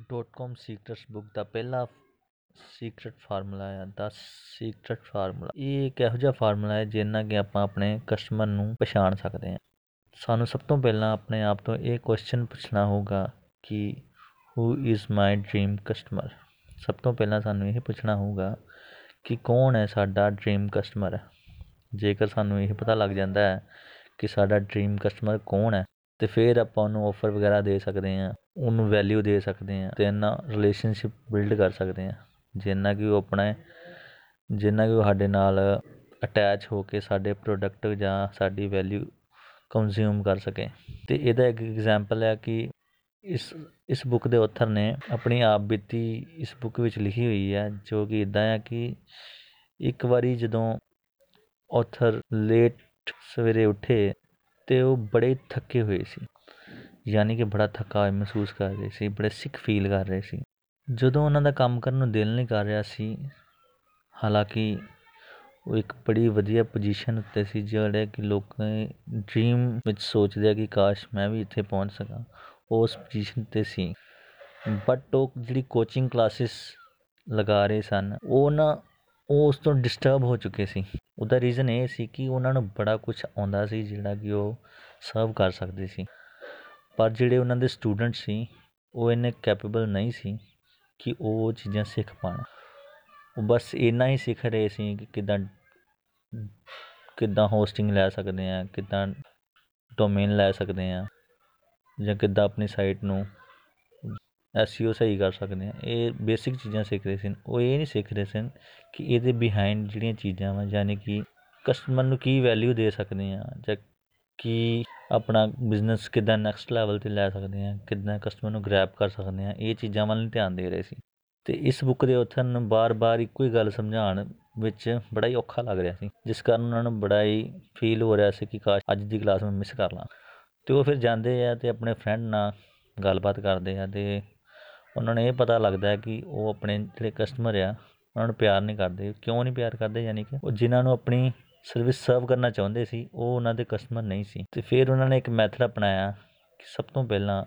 .com secrets book ਦਾ ਪਹਿਲਾ secret formula ਹੈ 10 secret formula ਇਹ ਇੱਕ ਇਹੋ ਜਿਹਾ ਫਾਰਮੂਲਾ ਹੈ ਜਿੰਨਾ ਕਿ ਆਪਾਂ ਆਪਣੇ ਕਸਟਮਰ ਨੂੰ ਪਛਾਣ ਸਕਦੇ ਹਾਂ। ਸਾਨੂੰ ਸਭ ਤੋਂ ਪਹਿਲਾਂ ਆਪਣੇ ਆਪ ਤੋਂ ਇਹ ਕੁਐਸਚਨ ਪੁੱਛਣਾ ਹੋਊਗਾ ਕਿ who is my dream customer ਸਭ ਤੋਂ ਪਹਿਲਾਂ ਸਾਨੂੰ ਇਹ ਪੁੱਛਣਾ ਹੋਊਗਾ ਕਿ ਕੌਣ ਹੈ ਸਾਡਾ ਡ੍ਰੀਮ ਕਸਟਮਰ ਜੇਕਰ ਸਾਨੂੰ ਇਹ ਪਤਾ ਲੱਗ ਜਾਂਦਾ ਹੈ ਕਿ ਸਾਡਾ ਡ੍ਰੀਮ ਕਸਟਮਰ ਕੌਣ ਹੈ, ਤੇ ਫਿਰ ਆਪਾਂ ਉਹਨੂੰ ਆਫਰ ਵਗੈਰਾ ਦੇ ਸਕਦੇ ਹਾਂ। ਉਹਨੂੰ ਵੈਲਿਊ ਦੇ ਸਕਦੇ ਹਾਂ ਤੇ ਇਹਨਾਂ ਰਿਲੇਸ਼ਨਸ਼ਿਪ ਬਿਲਡ ਕਰ ਸਕਦੇ ਹਾਂ। ਜਿੰਨਾ ਕਿ ਉਹ ਆਪਣੇ, ਜਿੰਨਾ ਕਿ ਉਹ ਸਾਡੇ ਨਾਲ ਅਟੈਚ ਹੋ ਕੇ ਸਾਡੇ ਪ੍ਰੋਡਕਟ ਜਾਂ ਸਾਡੀ ਵੈਲਿਊ ਕੰਜ਼ਿਊਮ ਕਰ ਸਕੇ। ਤੇ ਇਹਦਾ ਇੱਕ ਐਗਜ਼ਾਮਪਲ ਹੈ ਕਿ ਇਸ ਇਸ ਬੁੱਕ ਦੇ ਆਥਰ ਨੇ ਆਪਣੀ ਆਪ ਬੀਤੀ ਇਸ ਬੁੱਕ ਵਿੱਚ ਲਿਖੀ ਹੋਈ ਹੈ, ਜੋ ਕਿ ਇਦਾਂ ਹੈ ਕਿ ਇੱਕ ਵਾਰੀ ਜਦੋਂ ਆਥਰ ਲੇਟ ਸਵੇਰੇ ਉੱਠੇ ਤੇ ਉਹ ਬੜੇ ਥੱਕੇ ਹੋਏ ਸੀ। ਯਾਨੀ ਕਿ ਬੜਾ ਥੱਕਾ ਮਹਿਸੂਸ ਕਰ ਰਹੇ ਸੀ, ਬੜੇ ਸਿੱਖ ਫੀਲ ਕਰ ਰਹੇ ਸੀ। ਜਦੋਂ ਉਹਨਾਂ ਦਾ ਕੰਮ ਕਰਨ ਨੂੰ ਦਿਲ ਨਹੀਂ ਕਰ ਰਿਹਾ ਸੀ, ਹਾਲਾਂਕਿ ਉਹ ਇੱਕ ਬੜੀ ਵਧੀਆ ਪੋਜੀਸ਼ਨ ਉੱਤੇ ਸੀ, ਜਿਹੜੇ ਕਿ ਲੋਕ ਡ੍ਰੀਮ ਵਿੱਚ ਸੋਚਦੇ ਆ ਕਿ ਕਾਸ਼ ਮੈਂ ਵੀ ਇੱਥੇ ਪਹੁੰਚ ਸਕਾਂ ਉਸ ਪੋਜੀਸ਼ਨ ਤੇ ਸੀ। ਬਟ ਉਹ ਜਿਹੜੀ ਕੋਚਿੰਗ ਕਲਾਸਿਸ ਲਗਾ ਰਹੇ ਸਨ, ਉਹ ਨਾ, ਉਹ ਉਸ ਤੋਂ ਡਿਸਟਰਬ ਹੋ ਚੁੱਕੇ ਸੀ। ਉਹਦਾ ਰੀਜ਼ਨ ਇਹ ਸੀ ਕਿ ਉਹਨਾਂ ਨੂੰ ਬੜਾ ਕੁਝ ਆਉਂਦਾ ਸੀ, ਜਿਹੜਾ ਕਿ ਉਹ ਸਰਵ ਕਰ ਸਕਦੇ ਸੀ। ਪਰ ਜਿਹੜੇ ਉਹਨਾਂ ਦੇ ਸਟੂਡੈਂਟ ਸੀ, ਉਹ ਇੰਨੇ ਕੈਪੇਬਲ ਨਹੀਂ ਸੀ ਕਿ ਉਹ ਚੀਜ਼ਾਂ ਸਿੱਖ ਪਾਣ। ਉਹ ਬਸ ਇੰਨਾ ਹੀ ਸਿੱਖ ਰਹੇ ਸੀ ਕਿ ਕਿਦਾਂ ਕਿਦਾਂ ਹੋਸਟਿੰਗ ਲੈ ਸਕਦੇ ਆ ਕਿਦਾਂ ਡੋਮੇਨ ਲੈ ਸਕਦੇ ਆ ਜਾਂ ਕਿਦਾਂ ਆਪਣੀ ਸਾਈਟ ਨੂੰ ਐਸਈਓ ਸਹੀ ਕਰ ਸਕਦੇ ਆ ਇਹ ਬੇਸਿਕ ਚੀਜ਼ਾਂ ਸਿੱਖ ਰਹੇ ਸਨ। ਉਹ ਇਹ ਨਹੀਂ ਸਿੱਖ ਰਹੇ ਸਨ ਕਿ ਇਹਦੇ ਬਿਹਾਈਂਡ ਜਿਹੜੀਆਂ ਚੀਜ਼ਾਂ ਵਾ, ਯਾਨੀ ਕਿ ਕਸਟਮਰ ਨੂੰ ਕੀ ਵੈਲਿਊ ਦੇ ਸਕਦੇ ਆ ਜਾਂ ਕੀ ਆਪਣਾ ਬਿਜ਼ਨਸ ਕਿਦਾਂ ਨੈਕਸਟ ਲੈਵਲ ਤੇ ਲੈ ਸਕਦੇ ਆ ਕਿਦਾਂ ਕਸਟਮਰ ਨੂੰ ਗ੍ਰੈਬ ਕਰ ਸਕਦੇ ਆ ਇਹ ਚੀਜ਼ਾਂ ਵੱਲ ਧਿਆਨ ਦੇ ਰਹੇ ਸੀ। ਤੇ ਇਸ ਬੁੱਕ ਦੇ ਆਥਰ ਨੂੰ ਬਾਰ-ਬਾਰ ਇੱਕੋ ਹੀ ਗੱਲ ਸਮਝਾਉਣ ਵਿੱਚ ਬੜਾ ਹੀ ਔਖਾ ਲੱਗ ਰਿਹਾ ਸੀ, ਜਿਸ ਕਾਰਨ ਉਹਨਾਂ ਨੂੰ ਬੜਾ ਹੀ ਫੀਲ ਹੋ ਰਿਹਾ ਸੀ ਕਿ ਕਾਸ਼ ਅੱਜ ਦੀ ਕਲਾਸ ਮੈਂ ਮਿਸ ਕਰ ਲਾਂ। ਤੇ ਉਹ ਫਿਰ ਜਾਂਦੇ ਆ ਤੇ ਆਪਣੇ ਫਰੈਂਡ ਨਾਲ ਗੱਲਬਾਤ ਕਰਦੇ ਆ ਤੇ ਉਹਨਾਂ ਨੂੰ ਇਹ ਪਤਾ ਲੱਗਦਾ ਹੈ ਕਿ ਉਹ ਆਪਣੇ ਜਿਹੜੇ ਕਸਟਮਰ ਆ, ਉਹਨਾਂ ਨੂੰ ਪਿਆਰ ਨਹੀਂ ਕਰਦੇ। ਕਿਉਂ ਨਹੀਂ ਪਿਆਰ ਕਰਦੇ? ਯਾਨੀ ਕਿ ਉਹ ਜਿਨ੍ਹਾਂ ਨੂੰ ਆਪਣੀ ਸਰਵਿਸ ਸਰਵ ਕਰਨਾ ਚਾਹੁੰਦੇ ਸੀ, ਉਹ ਉਹਨਾਂ ਦੇ ਕਸਟਮਰ ਨਹੀਂ ਸੀ। ਤੇ ਫਿਰ ਉਹਨਾਂ ਨੇ ਇੱਕ ਮੈਥਡ ਅਪਣਾਇਆ ਕਿ ਸਭ ਤੋਂ ਪਹਿਲਾਂ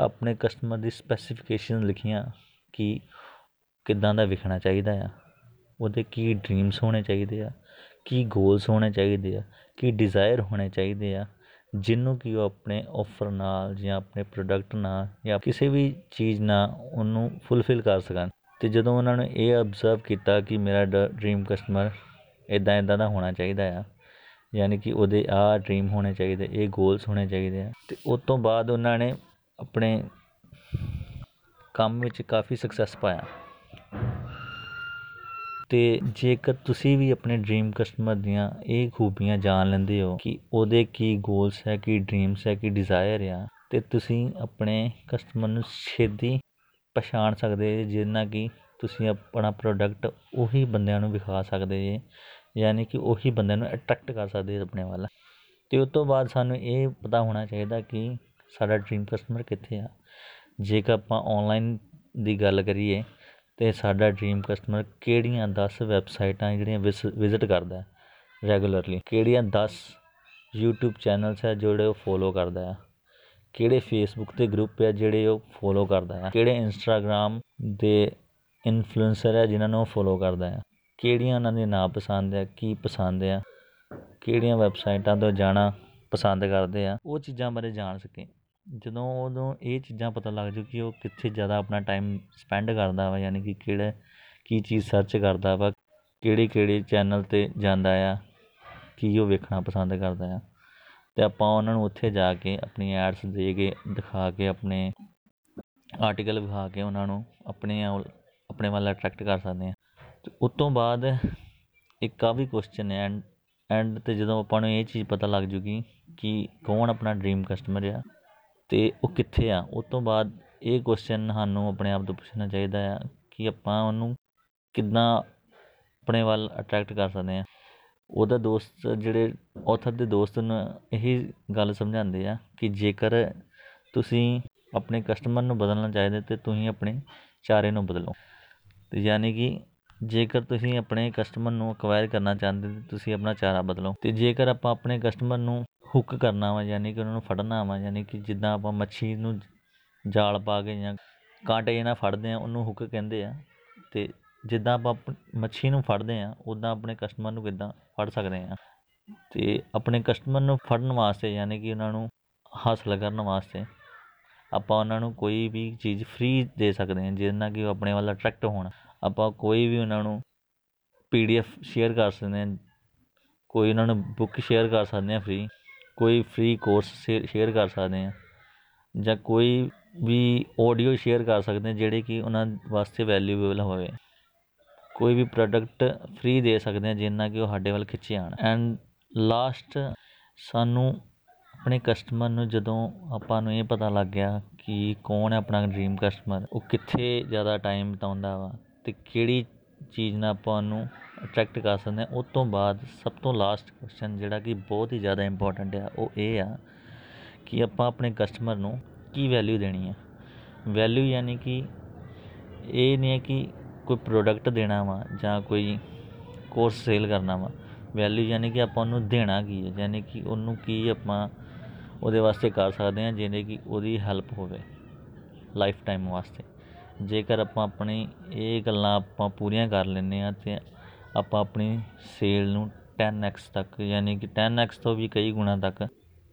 ਆਪਣੇ ਕਸਟਮਰ ਦੀ ਸਪੈਸੀਫਿਕੇਸ਼ਨ ਲਿਖੀਆਂ ਕਿ ਕਿੱਦਾਂ ਦਾ ਵਿਖਣਾ ਚਾਹੀਦਾ ਆ। ਉਹਦੇ ਕੀ ਡ੍ਰੀਮਸ ਹੋਣੇ ਚਾਹੀਦੇ ਆ, ਕੀ ਗੋਲਸ ਹੋਣੇ ਚਾਹੀਦੇ ਆ, ਕੀ ਡਿਜ਼ਾਇਰ ਹੋਣੇ ਚਾਹੀਦੇ ਆ, ਜਿਹਨੂੰ ਕਿ ਉਹ ਆਪਣੇ ਆਫਰ ਨਾਲ ਜਾਂ ਆਪਣੇ ਪ੍ਰੋਡਕਟ ਨਾਲ ਜਾਂ ਕਿਸੇ ਵੀ ਚੀਜ਼ ਨਾਲ ਉਹਨੂੰ ਫੁੱਲਫਿਲ ਕਰ ਸਕਣ। ਤੇ ਜਦੋਂ ਉਹਨਾਂ ਨੇ ਇਹ ਅਬਜ਼ਰਵ ਕੀਤਾ ਕਿ ਮੇਰਾ ਡ੍ਰੀਮ ਕਸਟਮਰ ਇਦਾਂ ਇਦਾਂ ਦਾ ਹੋਣਾ ਚਾਹੀਦਾ ਆ। ਯਾਨੀ ਕਿ ਉਹਦੇ ਆ ਡ੍ਰੀਮ ਹੋਣੇ ਚਾਹੀਦੇ, ਇਹ ਗੋਲਸ ਹੋਣੇ ਚਾਹੀਦੇ ਆ। ਤੇ ਉਸ ਤੋਂ ਬਾਅਦ ਉਹਨਾਂ ਨੇ ਆਪਣੇ ਕੰਮ ਵਿੱਚ ਕਾਫੀ ਸਕਸੈਸ ਪਾਇਆ। ਤੇ ਜੇਕਰ ਤੁਸੀਂ ਵੀ ਆਪਣੇ ਡ੍ਰੀਮ ਕਸਟਮਰ ਦੀਆਂ ਇਹ ਖੂਬੀਆਂ ਜਾਣ ਲੈਂਦੇ ਹੋ ਕਿ ਉਹਦੇ ਕੀ ਗੋਲਸ ਹੈ, ਕੀ ਡ੍ਰੀਮਸ ਹੈ, ਕੀ ਡਿਜ਼ਾਇਰ ਆ, ਤੇ ਤੁਸੀਂ ਆਪਣੇ ਕਸਟਮਰ ਨੂੰ ਛੇਤੀ ਪਛਾਣ ਸਕਦੇ ਜਿੰਨਾ ਕਿ ਤੁਸੀਂ ਆਪਣਾ ਪ੍ਰੋਡਕਟ ਉਹੀ ਬੰਦਿਆਂ ਨੂੰ ਵਿਖਾ ਸਕਦੇ ਜੇ, ਯਾਨੀ ਕਿ ਉਹੀ ਬੰਦਿਆਂ ਨੂੰ ਅਟਰੈਕਟ ਕਰ ਸਕਦੇ ਆਪਣੇ ਵੱਲ। ਤੇ ਉਸ ਤੋਂ ਬਾਅਦ ਸਾਨੂੰ ਇਹ ਪਤਾ ਹੋਣਾ ਚਾਹੀਦਾ ਕਿ ਸਾਡਾ ਡ੍ਰੀਮ ਕਸਟਮਰ ਕਿੱਥੇ ਆ। ਜੇਕਰ ਆਪਾਂ ਆਨਲਾਈਨ ਦੀ ਗੱਲ ਕਰੀਏ, ਤੇ ਸਾਡਾ ਡ੍ਰੀਮ ਕਸਟਮਰ ਕਿਹੜੀਆਂ 10 ਵੈਬਸਾਈਟਾਂ ਜਿਹੜੀਆਂ ਵਿਜ਼ਿਟ ਕਰਦਾ ਹੈ ਰੈਗੂਲਰਲੀ ਕਿਹੜੀਆਂ 10 YouTube ਚੈਨਲਸ ਹੈ ਜਿਹੜੇ ਉਹ ਫੋਲੋ ਕਰਦਾ ਹੈ? ਕਿਹੜੇ ਫੇਸਬੁੱਕ ਤੇ ਗਰੁੱਪ ਹੈ ਜਿਹੜੇ ਉਹ ਫੋਲੋ ਕਰਦਾ ਹੈ? ਕਿਹੜੇ ਇੰਸਟਾਗ੍ਰam ਦੇ ਇਨਫਲੂਐਂਸਰ ਹੈ ਜਿਨ੍ਹਾਂ ਨੂੰ ਉਹ ਫੋਲੋ ਕਰਦਾ ਹੈ। ਕਿਹੜੀਆਂ ਉਹਨਾਂ ਦੇ ਨਾਂ ਪਸੰਦ ਹੈ, ਕੀ ਪਸੰਦ ਆ ਕਿਹੜੀਆਂ ਵੈਬਸਾਈਟਾਂ ਤੋਂ ਜਾਣਾ ਪਸੰਦ ਕਰਦੇ ਆ, ਉਹ ਚੀਜ਼ਾਂ ਬਾਰੇ ਜਾਣ ਸਕੇ। ਜਦੋਂ ਉਦੋਂ ਇਹ ਚੀਜ਼ਾਂ ਪਤਾ ਲੱਗ ਜੂ ਕਿ ਉਹ ਕਿੱਥੇ ਜ਼ਿਆਦਾ ਆਪਣਾ ਟਾਈਮ ਸਪੈਂਡ ਕਰਦਾ ਵਾ, ਯਾਨੀ ਕਿ ਕਿਹੜਾ, ਕੀ ਚੀਜ਼ ਸਰਚ ਕਰਦਾ ਵਾ, ਕਿਹੜੇ ਕਿਹੜੇ ਚੈਨਲ ਤੇ ਜਾਂਦਾ ਆ, ਕੀ ਉਹ ਵੇਖਣਾ ਪਸੰਦ ਕਰਦਾ ਆ। ਤੇ ਆਪਾਂ ਉਹਨਾਂ ਨੂੰ ਉੱਥੇ ਜਾ ਕੇ ਆਪਣੀ ਐਡਸ ਦੇ ਕੇ, ਦਿਖਾ ਕੇ, ਆਪਣੇ ਆਰਟੀਕਲ ਵਿਖਾ ਕੇ ਉਹਨਾਂ ਨੂੰ, ਆਪਣੇ ਆਪਣੇ ਵੱਲ ਅਟਰੈਕਟ ਕਰ ਸਕਦੇ ਆ ਤੇ ਉਸ ਤੋਂ ਬਾਅਦ ਇੱਕ ਆ ਵੀ ਕੁਐਸਚਨ ਹੈ ਐਂਡ ਐਂਡ ਤੇ ਜਦੋਂ ਆਪਾਂ ਨੂੰ ਇਹ ਚੀਜ਼ ਪਤਾ ਲੱਗ ਜੂਗੀ ਕਿ ਕੌਣ ਆਪਣਾ ਡ੍ਰੀਮ ਕਸਟਮਰ ਆ ਤੇ ਉਹ ਕਿੱਥੇ ਆ, ਉਸ ਤੋਂ ਬਾਅਦ ਇਹ ਕੁਐਸਚਨ ਸਾਨੂੰ ਆਪਣੇ ਆਪ ਤੋਂ ਪੁੱਛਣਾ ਚਾਹੀਦਾ ਆ ਕਿ ਆਪਾਂ ਉਹਨੂੰ ਕਿੱਦਾਂ ਆਪਣੇ ਵੱਲ ਅਟਰੈਕਟ ਕਰ ਸਕਦੇ ਆ ਉਹਦਾ ਦੋਸਤ, ਜਿਹੜੇ ਆਥਰ ਦੇ ਦੋਸਤ ਨੂੰ ਇਹੀ ਗੱਲ ਸਮਝਾਉਂਦੇ ਆ ਕਿ ਜੇਕਰ ਤੁਸੀਂ ਆਪਣੇ ਕਸਟਮਰ ਨੂੰ ਬਦਲਣਾ ਚਾਹੀਦੇ ਤੇ ਤੁਸੀਂ ਆਪਣੇ ਚਾਰੇ ਨੂੰ ਬਦਲੋ। ਤੇ ਯਾਨੀ ਕਿ ਜੇਕਰ ਤੁਸੀਂ ਆਪਣੇ ਕਸਟਮਰ ਨੂੰ ਅਕਵਾਇਰ ਕਰਨਾ ਚਾਹੁੰਦੇ ਤੇ ਤੁਸੀਂ ਆਪਣਾ ਚਾਰਾ ਬਦਲੋ ਤੇ ਜੇਕਰ ਆਪਾਂ ਆਪਣੇ ਕਸਟਮਰ ਨੂੰ ਹੁੱਕ ਕਰਨਾ ਵਾ, ਯਾਨੀ ਕਿ ਉਹਨਾਂ ਨੂੰ ਫੜਨਾ ਵਾ, ਯਾਨੀ ਕਿ ਜਿੱਦਾਂ ਆਪਾਂ ਮੱਛੀ ਨੂੰ ਜਾਲ ਪਾ ਕੇ ਜਾਂ ਕਾਂਟੇ ਨਾਲ ਫੜਦੇ ਆ ਉਹਨੂੰ ਹੁੱਕ ਕਹਿੰਦੇ ਆ ਤੇ ਜਿੱਦਾਂ ਆਪਾਂ ਆਪ- ਮੱਛੀ ਨੂੰ ਫੜਦੇ ਆ ਉਦਾਂ ਆਪਣੇ ਕਸਟਮਰ ਨੂੰ ਕਿੱਦਾਂ ਫੜ ਸਕਦੇ ਆ ਤੇ ਆਪਣੇ ਕਸਟਮਰ ਨੂੰ ਫੜਨ ਵਾਸਤੇ, ਯਾਨੀ ਕਿ ਉਹਨਾਂ ਨੂੰ ਹਾਸਲ ਕਰਨ ਵਾਸਤੇ ਆਪਾਂ ਉਹਨਾਂ ਨੂੰ ਕੋਈ ਵੀ ਚੀਜ਼ ਫ੍ਰੀ ਦੇ ਸਕਦੇ ਹਾਂ, ਜਿਹਦੇ ਨਾਲ ਕਿ ਉਹ ਆਪਣੇ ਵੱਲ ਅਟਰੈਕਟ ਹੋਣ। ਆਪਾਂ ਕੋਈ ਵੀ ਉਹਨਾਂ ਨੂੰ ਪੀਡੀਐਫ ਸ਼ੇਅਰ ਕਰ ਸਕਦੇ ਹਾਂ, ਕੋਈ ਉਹਨਾਂ ਨੂੰ ਬੁੱਕ ਸ਼ੇਅਰ ਕਰ ਸਕਦੇ ਹਾਂ ਫ੍ਰੀ ਕੋਈ ਫ੍ਰੀ ਕੋਰਸ ਸ਼ੇਅਰ ਕਰ ਸਕਦੇ ਹਾਂ ਜਾਂ ਕੋਈ ਵੀ ਆਡੀਓ ਸ਼ੇਅਰ ਕਰ ਸਕਦੇ ਹਾਂ ਜਿਹੜੇ ਕਿ ਉਹਨਾਂ ਵਾਸਤੇ ਵੈਲਿਊਏਬਲ ਹੋਵੇ। ਕੋਈ ਵੀ ਪ੍ਰੋਡਕਟ ਫ੍ਰੀ ਦੇ ਸਕਦੇ ਹਾਂ ਜਿੰਨਾ ਕਿ ਉਹ ਸਾਡੇ ਵੱਲ ਖਿੱਚੇ ਆਣ ਐਂਡ ਲਾਸਟ ਸਾਨੂੰ ਆਪਣੇ ਕਸਟਮਰ ਨੂੰ ਜਦੋਂ ਆਪਾਂ ਨੂੰ ਇਹ ਪਤਾ ਲੱਗ ਗਿਆ ਕਿ ਕੌਣ ਹੈ ਆਪਣਾ ਡ੍ਰੀਮ ਕਸਟਮਰ ਉਹ ਕਿੱਥੇ ਜ਼ਿਆਦਾ ਟਾਈਮ ਬਿਤਾਉਂਦਾ ਵਾ ਤੇ ਕਿਹੜੀ ਚੀਜ਼ ਨਾਲ ਆਪਾਂ ਉਹਨੂੰ ਅਟਰੈਕਟ ਕਰ ਸਕਦੇ ਹਾਂ ਉਸ ਤੋਂ ਬਾਅਦ ਸਭ ਤੋਂ ਲਾਸਟ ਕੁਐਸਚਨ ਜਿਹੜਾ ਕਿ ਬਹੁਤ ਹੀ ਜ਼ਿਆਦਾ ਇੰਪੋਰਟੈਂਟ ਆ, ਉਹ ਇਹ ਆ ਕਿ ਆਪਾਂ ਆਪਣੇ ਕਸਟਮਰ ਨੂੰ ਕੀ ਵੈਲਿਊ ਦੇਣੀ ਹੈ ਵੈਲਿਊ ਯਾਨੀ ਕਿ ਇਹ ਨਹੀਂ ਹੈ ਕਿ ਕੋਈ ਪ੍ਰੋਡਕਟ ਦੇਣਾ ਵਾ ਜਾਂ ਕੋਈ ਕੋਰਸ ਸੇਲ ਕਰਨਾ ਵਾ। ਵੈਲਿਊ ਯਾਨੀ ਕਿ ਆਪਾਂ ਉਹਨੂੰ ਦੇਣਾ ਕੀ ਹੈ ਯਾਨੀ ਕਿ ਉਹਨੂੰ ਕੀ ਆਪਾਂ ਉਹਦੇ ਵਾਸਤੇ ਕਰ ਸਕਦੇ ਹਾਂ, ਜਿਹਦੇ ਕਿ ਉਹਦੀ ਹੈਲਪ ਹੋਵੇ ਲਾਈਫ ਟਾਈਮ ਵਾਸਤੇ। ਜੇਕਰ ਆਪਾਂ ਆਪਣੀ ਇਹ ਗੱਲਾਂ ਆਪਾਂ ਪੂਰੀਆਂ ਕਰ ਲੈਂਦੇ ਆ ਤੇ ਆਪਾਂ ਆਪਣੀ ਸੇਲ ਨੂੰ 10x ਤੱਕ, ਯਾਨੀ ਕਿ 10x ਤੋਂ ਵੀ ਕਈ ਗੁਣਾ ਤੱਕ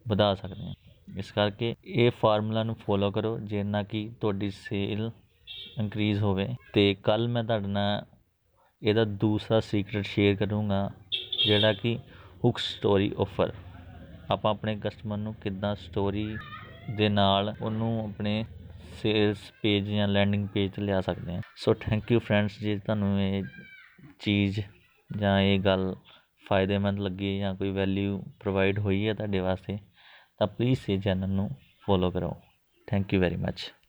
ਵਧਾ ਸਕਦੇ ਹਾਂ। ਇਸ ਕਰਕੇ ਇਹ ਫਾਰਮੂਲਾ ਨੂੰ ਫੋਲੋ ਕਰੋ, ਜਿੰਨਾ ਕਿ ਤੁਹਾਡੀ ਸੇਲ ਇਨਕਰੀਜ਼ ਹੋਵੇ। ਤੇ ਕੱਲ ਮੈਂ ਤੁਹਾਡੇ ਨਾਲ ਇਹਦਾ ਦੂਸਰਾ ਸੀਕ੍ਰੇਟ ਸ਼ੇਅਰ ਕਰੂੰਗਾ, ਜਿਹੜਾ ਕਿ ਹੁਕ ਸਟੋਰੀ ਆਫਰ ਆਪਾਂ ਆਪਣੇ ਕਸਟਮਰ ਨੂੰ ਕਿੱਦਾਂ ਸਟੋਰੀ ਦੇ ਨਾਲ ਉਹਨੂੰ ਆਪਣੇ ਸੇਲਸ ਪੇਜ ਜਾਂ ਲੈਂਡਿੰਗ ਪੇਜ ਤੇ ਲਿਆ ਸਕਦੇ ਹਾਂ। ਸੋ ਥੈਂਕ ਯੂ ਫਰੈਂਡਸ ਜੇ ਤੁਹਾਨੂੰ ਇਹ ਚੀਜ਼ ਜਾਂ ਇਹ ਗੱਲ ਫਾਇਦੇਮੰਦ ਲੱਗੀ ਜਾਂ ਕੋਈ ਵੈਲਿਊ ਪ੍ਰੋਵਾਈਡ ਹੋਈ ਹੈ ਤੁਹਾਡੇ ਵਾਸਤੇ, ਤਾਂ ਪਲੀਜ਼ ਇਹ ਚੈਨਲ ਨੂੰ ਫੋਲੋ ਕਰੋ। Thank you very much